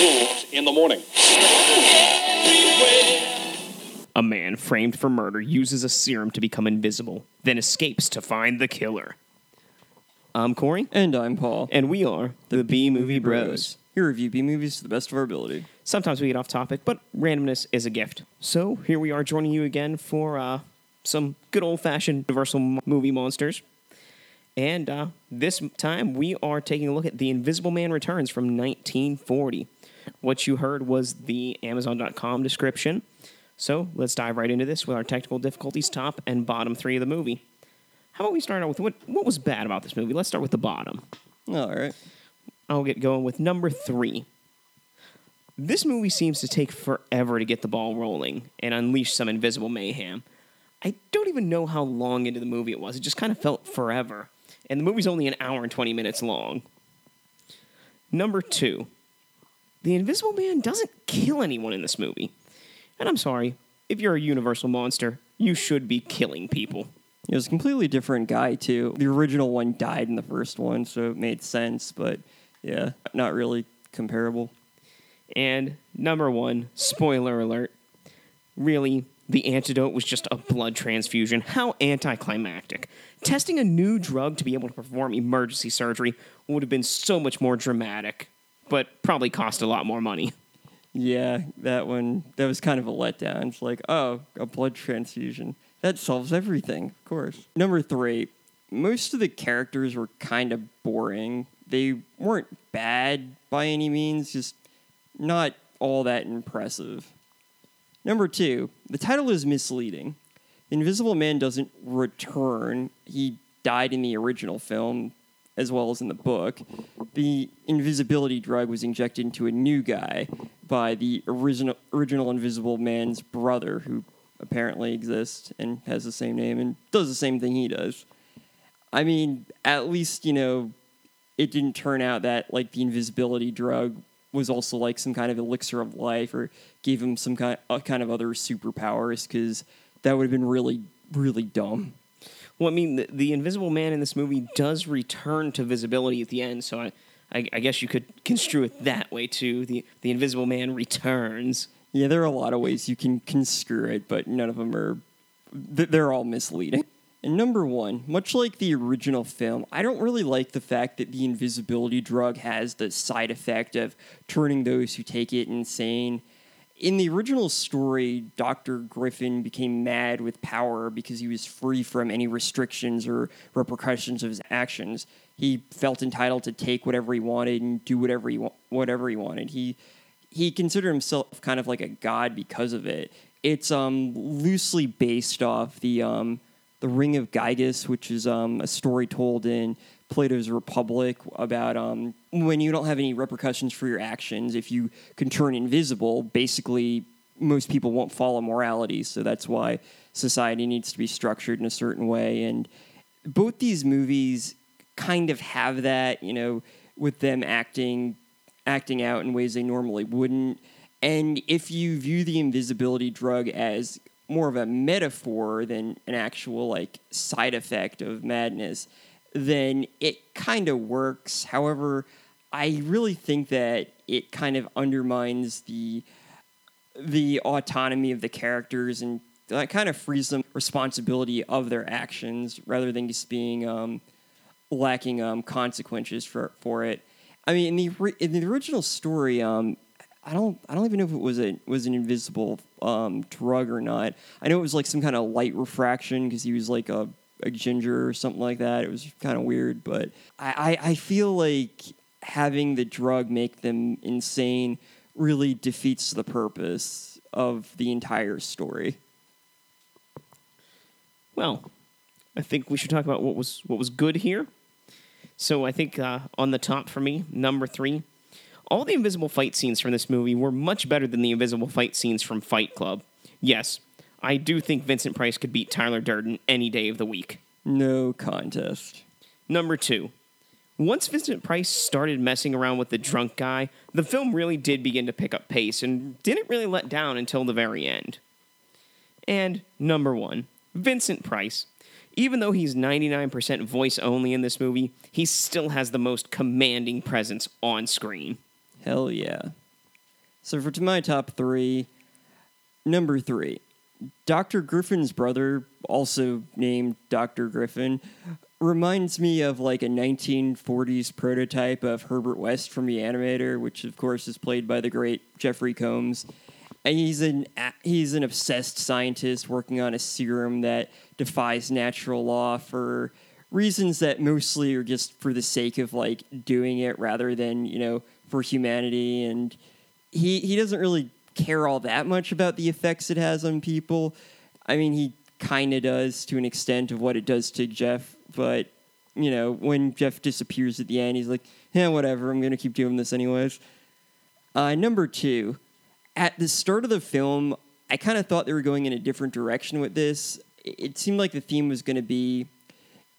Rules in the morning. A man framed for murder uses a serum to become invisible, then escapes to find the killer. I'm Corey, And I'm Paul. and we are the B Movie Bros. Here review B movies to the best of our ability. Sometimes we get off topic, but randomness is a gift. So here we are joining you again for uh, some good old fashioned Universal m- movie monsters. And uh, this time we are taking a look at The Invisible Man Returns from 1940. What you heard was the Amazon.com description. So let's dive right into this with our technical difficulties top and bottom three of the movie. How about we start out with what, what was bad about this movie? Let's start with the bottom. All right. I'll get going with number three. This movie seems to take forever to get the ball rolling and unleash some invisible mayhem. I don't even know how long into the movie it was. It just kind of felt forever. And the movie's only an hour and 20 minutes long. Number two, the Invisible Man doesn't kill anyone in this movie. And I'm sorry, if you're a universal monster, you should be killing people. It was a completely different guy, too. The original one died in the first one, so it made sense, but yeah, not really comparable. And number one, spoiler alert. Really, the antidote was just a blood transfusion. How anticlimactic. Testing a new drug to be able to perform emergency surgery would have been so much more dramatic, but probably cost a lot more money. Yeah, that one, that was kind of a letdown. It's like, oh, a blood transfusion. That solves everything, of course. Number three, most of the characters were kind of boring. They weren't bad by any means, just not all that impressive. Number two, the title is misleading. The Invisible Man doesn't return. He died in the original film as well as in the book. The invisibility drug was injected into a new guy by the original original Invisible Man's brother, who apparently exists and has the same name and does the same thing he does. I mean, at least you know it didn't turn out that like the invisibility drug was also like some kind of elixir of life or gave him some kind uh, kind of other superpowers because that would have been really really dumb. Well, I mean, the, the Invisible Man in this movie does return to visibility at the end, so I, I, I guess you could construe it that way too. The, the Invisible Man returns. Yeah, there are a lot of ways you can construe it, but none of them are. They're all misleading. And number one, much like the original film, I don't really like the fact that the invisibility drug has the side effect of turning those who take it insane. In the original story, Dr. Griffin became mad with power because he was free from any restrictions or repercussions of his actions. He felt entitled to take whatever he wanted and do whatever he wa- whatever he wanted. He he considered himself kind of like a god because of it. It's um loosely based off the um the Ring of Gyges, which is um a story told in Plato's Republic about um when you don't have any repercussions for your actions, if you can turn invisible, basically most people won't follow morality, so that's why society needs to be structured in a certain way and both these movies kind of have that, you know, with them acting acting out in ways they normally wouldn't. And if you view the invisibility drug as more of a metaphor than an actual like side effect of madness, then it kind of works. However, I really think that it kind of undermines the the autonomy of the characters and that kind of frees them responsibility of their actions rather than just being um, lacking um, consequences for for it. I mean, in the in the original story, um, I don't I don't even know if it was a was an invisible um, drug or not. I know it was like some kind of light refraction because he was like a, a ginger or something like that. It was kind of weird, but I, I I feel like having the drug make them insane really defeats the purpose of the entire story. Well, I think we should talk about what was what was good here. So I think uh, on the top for me, number three, all the invisible fight scenes from this movie were much better than the invisible fight scenes from Fight Club. Yes, I do think Vincent Price could beat Tyler Durden any day of the week. No contest. Number two, once Vincent Price started messing around with the drunk guy, the film really did begin to pick up pace and didn't really let down until the very end. And number one, Vincent Price. Even though he's 99% voice only in this movie, he still has the most commanding presence on screen. Hell yeah. So for to my top three, number three, Dr. Griffin's brother, also named Dr. Griffin, reminds me of like a 1940s prototype of Herbert West from the Animator, which of course is played by the great Jeffrey Combs. And he's an he's an obsessed scientist working on a serum that defies natural law for reasons that mostly are just for the sake of like doing it rather than you know for humanity and he he doesn't really care all that much about the effects it has on people. I mean, he kind of does to an extent of what it does to Jeff, but you know, when Jeff disappears at the end, he's like, "Yeah, whatever. I'm gonna keep doing this anyways." Uh, number two, at the start of the film, I kind of thought they were going in a different direction with this. It seemed like the theme was going to be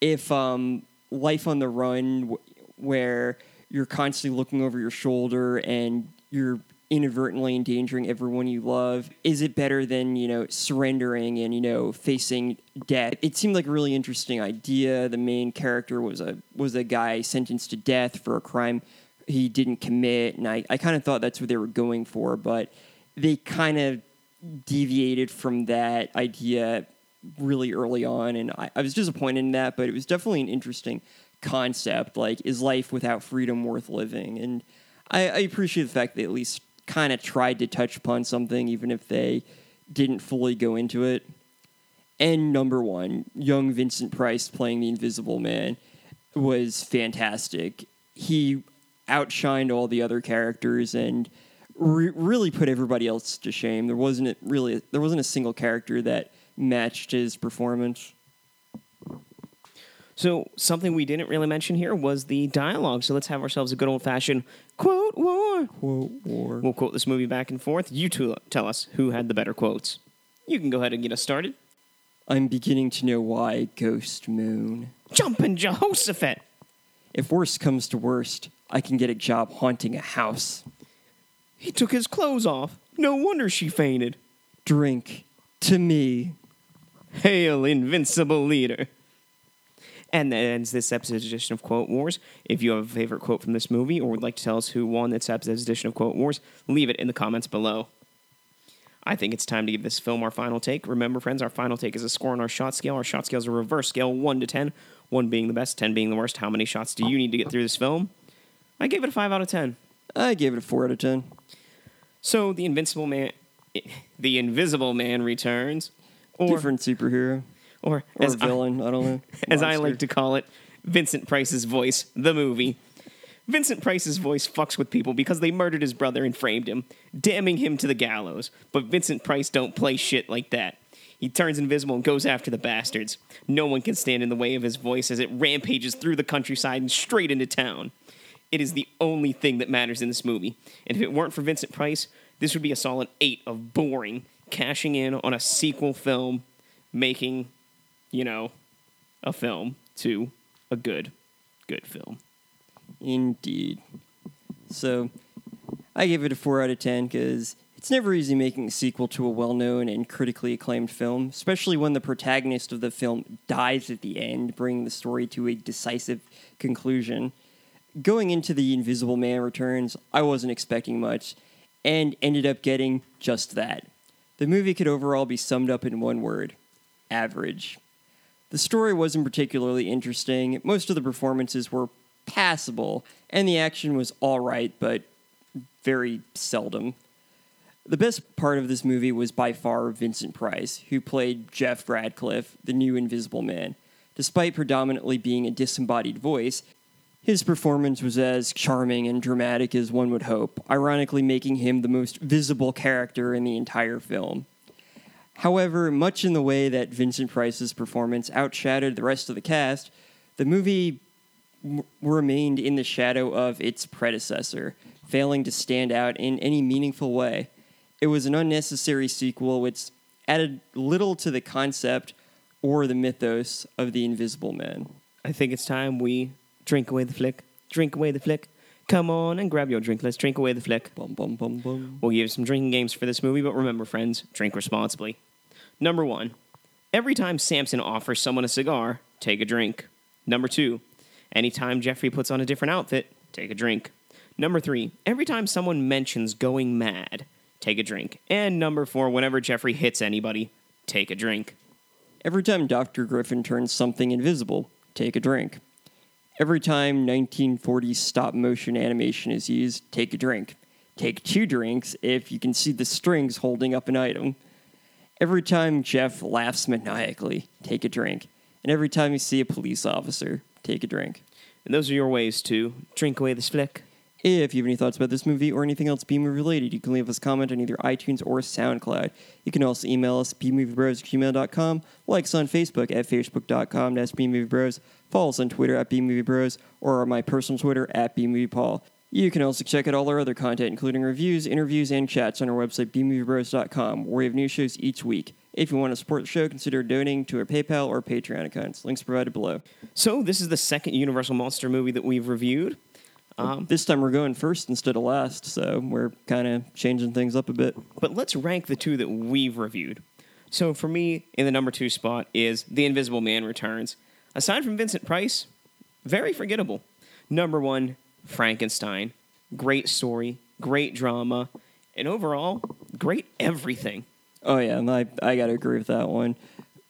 if um, life on the run, where you're constantly looking over your shoulder and you're inadvertently endangering everyone you love, is it better than you know surrendering and you know facing death? It seemed like a really interesting idea. The main character was a was a guy sentenced to death for a crime he didn't commit, and I, I kind of thought that's what they were going for, but they kind of deviated from that idea really early on, and I, I was disappointed in that. But it was definitely an interesting concept. Like, is life without freedom worth living? And I, I appreciate the fact they at least kind of tried to touch upon something, even if they didn't fully go into it. And number one, young Vincent Price playing the Invisible Man was fantastic. He outshined all the other characters and re- really put everybody else to shame. There wasn't really there wasn't a single character that matched his performance. So, something we didn't really mention here was the dialogue. So, let's have ourselves a good old fashioned quote war. Quote war. We'll quote this movie back and forth. You two tell us who had the better quotes. You can go ahead and get us started. I'm beginning to know why Ghost Moon. Jumpin' Jehoshaphat. If worst comes to worst, I can get a job haunting a house. He took his clothes off. No wonder she fainted. Drink to me. Hail, invincible leader. And that ends this episode's edition of Quote Wars. If you have a favorite quote from this movie or would like to tell us who won this episode's edition of Quote Wars, leave it in the comments below. I think it's time to give this film our final take. Remember, friends, our final take is a score on our shot scale. Our shot scale is a reverse scale 1 to 10, 1 being the best, 10 being the worst. How many shots do you need to get through this film? I gave it a 5 out of 10. I gave it a four out of ten. So, the Invincible Man. The Invisible Man returns. Or, Different superhero or, or as I- villain. I, don't know. as I like to call it, Vincent Price's voice, the movie. Vincent Price's voice fucks with people because they murdered his brother and framed him, damning him to the gallows. But Vincent Price don't play shit like that. He turns invisible and goes after the bastards. No one can stand in the way of his voice as it rampages through the countryside and straight into town. It is the only thing that matters in this movie. And if it weren't for Vincent Price, this would be a solid 8 of boring, cashing in on a sequel film, making, you know, a film to a good, good film. Indeed. So, I gave it a 4 out of 10 because it's never easy making a sequel to a well known and critically acclaimed film, especially when the protagonist of the film dies at the end, bringing the story to a decisive conclusion. Going into The Invisible Man Returns, I wasn't expecting much, and ended up getting just that. The movie could overall be summed up in one word average. The story wasn't particularly interesting. Most of the performances were passable, and the action was all right, but very seldom. The best part of this movie was by far Vincent Price, who played Jeff Radcliffe, the new Invisible Man. Despite predominantly being a disembodied voice, his performance was as charming and dramatic as one would hope, ironically making him the most visible character in the entire film. However, much in the way that Vincent Price's performance outshadowed the rest of the cast, the movie w- remained in the shadow of its predecessor, failing to stand out in any meaningful way. It was an unnecessary sequel which added little to the concept or the mythos of the Invisible Man. I think it's time we drink away the flick. Drink away the flick. Come on and grab your drink. Let's drink away the flick. Bum bum bum bum. We'll give some drinking games for this movie, but remember, friends, drink responsibly. Number one, every time Sampson offers someone a cigar, take a drink. Number two, anytime Jeffrey puts on a different outfit, take a drink. Number three, every time someone mentions going mad, take a drink. And number four, whenever Jeffrey hits anybody, take a drink. Every time Dr. Griffin turns something invisible, take a drink. Every time 1940s stop motion animation is used, take a drink. Take two drinks if you can see the strings holding up an item. Every time Jeff laughs maniacally, take a drink. And every time you see a police officer, take a drink. And those are your ways to drink away this flick. If you have any thoughts about this movie or anything else B-movie related, you can leave us a comment on either iTunes or SoundCloud. You can also email us at bmoviebros at gmail.com, like us on Facebook at facebook.com bmoviebros, follow us on Twitter at bmoviebros, or on my personal Twitter at bmoviepaul. You can also check out all our other content, including reviews, interviews, and chats on our website, bmoviebros.com, where we have new shows each week. If you want to support the show, consider donating to our PayPal or Patreon accounts. Links provided below. So, this is the second Universal Monster movie that we've reviewed. Um, This time we're going first instead of last, so we're kind of changing things up a bit. but let's rank the two that we've reviewed. So, for me, in the number two spot is The Invisible Man Returns. Aside from Vincent Price, very forgettable. Number one, Frankenstein. Great story, great drama, and overall, great everything. Oh yeah, I I gotta agree with that one.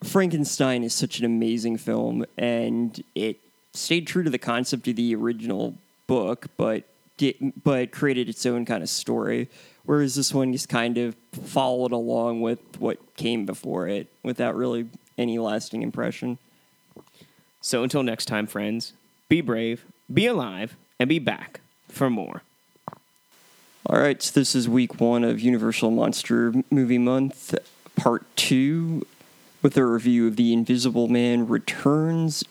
Frankenstein is such an amazing film, and it stayed true to the concept of the original book, but did, but created its own kind of story. Whereas this one just kind of followed along with what came before it, without really any lasting impression. So, until next time, friends, be brave, be alive, and be back for more. All right, so this is week one of Universal Monster Movie Month, part two, with a review of The Invisible Man Returns.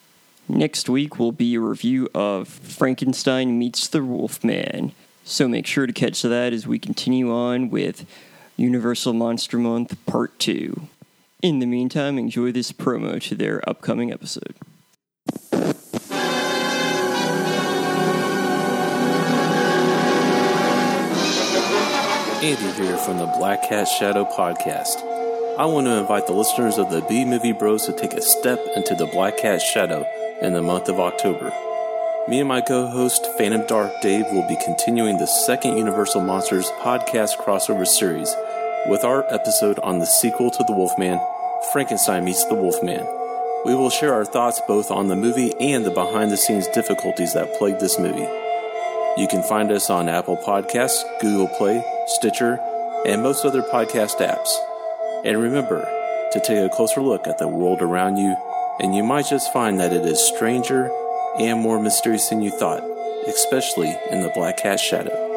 Next week will be a review of Frankenstein Meets the Wolfman. So make sure to catch that as we continue on with Universal Monster Month, part two. In the meantime, enjoy this promo to their upcoming episode. Andy here from the Black Cat Shadow podcast. I want to invite the listeners of the B Movie Bros to take a step into the Black Cat Shadow in the month of October. Me and my co host, Phantom Dark Dave, will be continuing the second Universal Monsters podcast crossover series with our episode on the sequel to The Wolfman, Frankenstein Meets the Wolfman. We will share our thoughts both on the movie and the behind the scenes difficulties that plagued this movie. You can find us on Apple Podcasts, Google Play, Stitcher, and most other podcast apps. And remember to take a closer look at the world around you, and you might just find that it is stranger and more mysterious than you thought, especially in the Black Cat Shadow.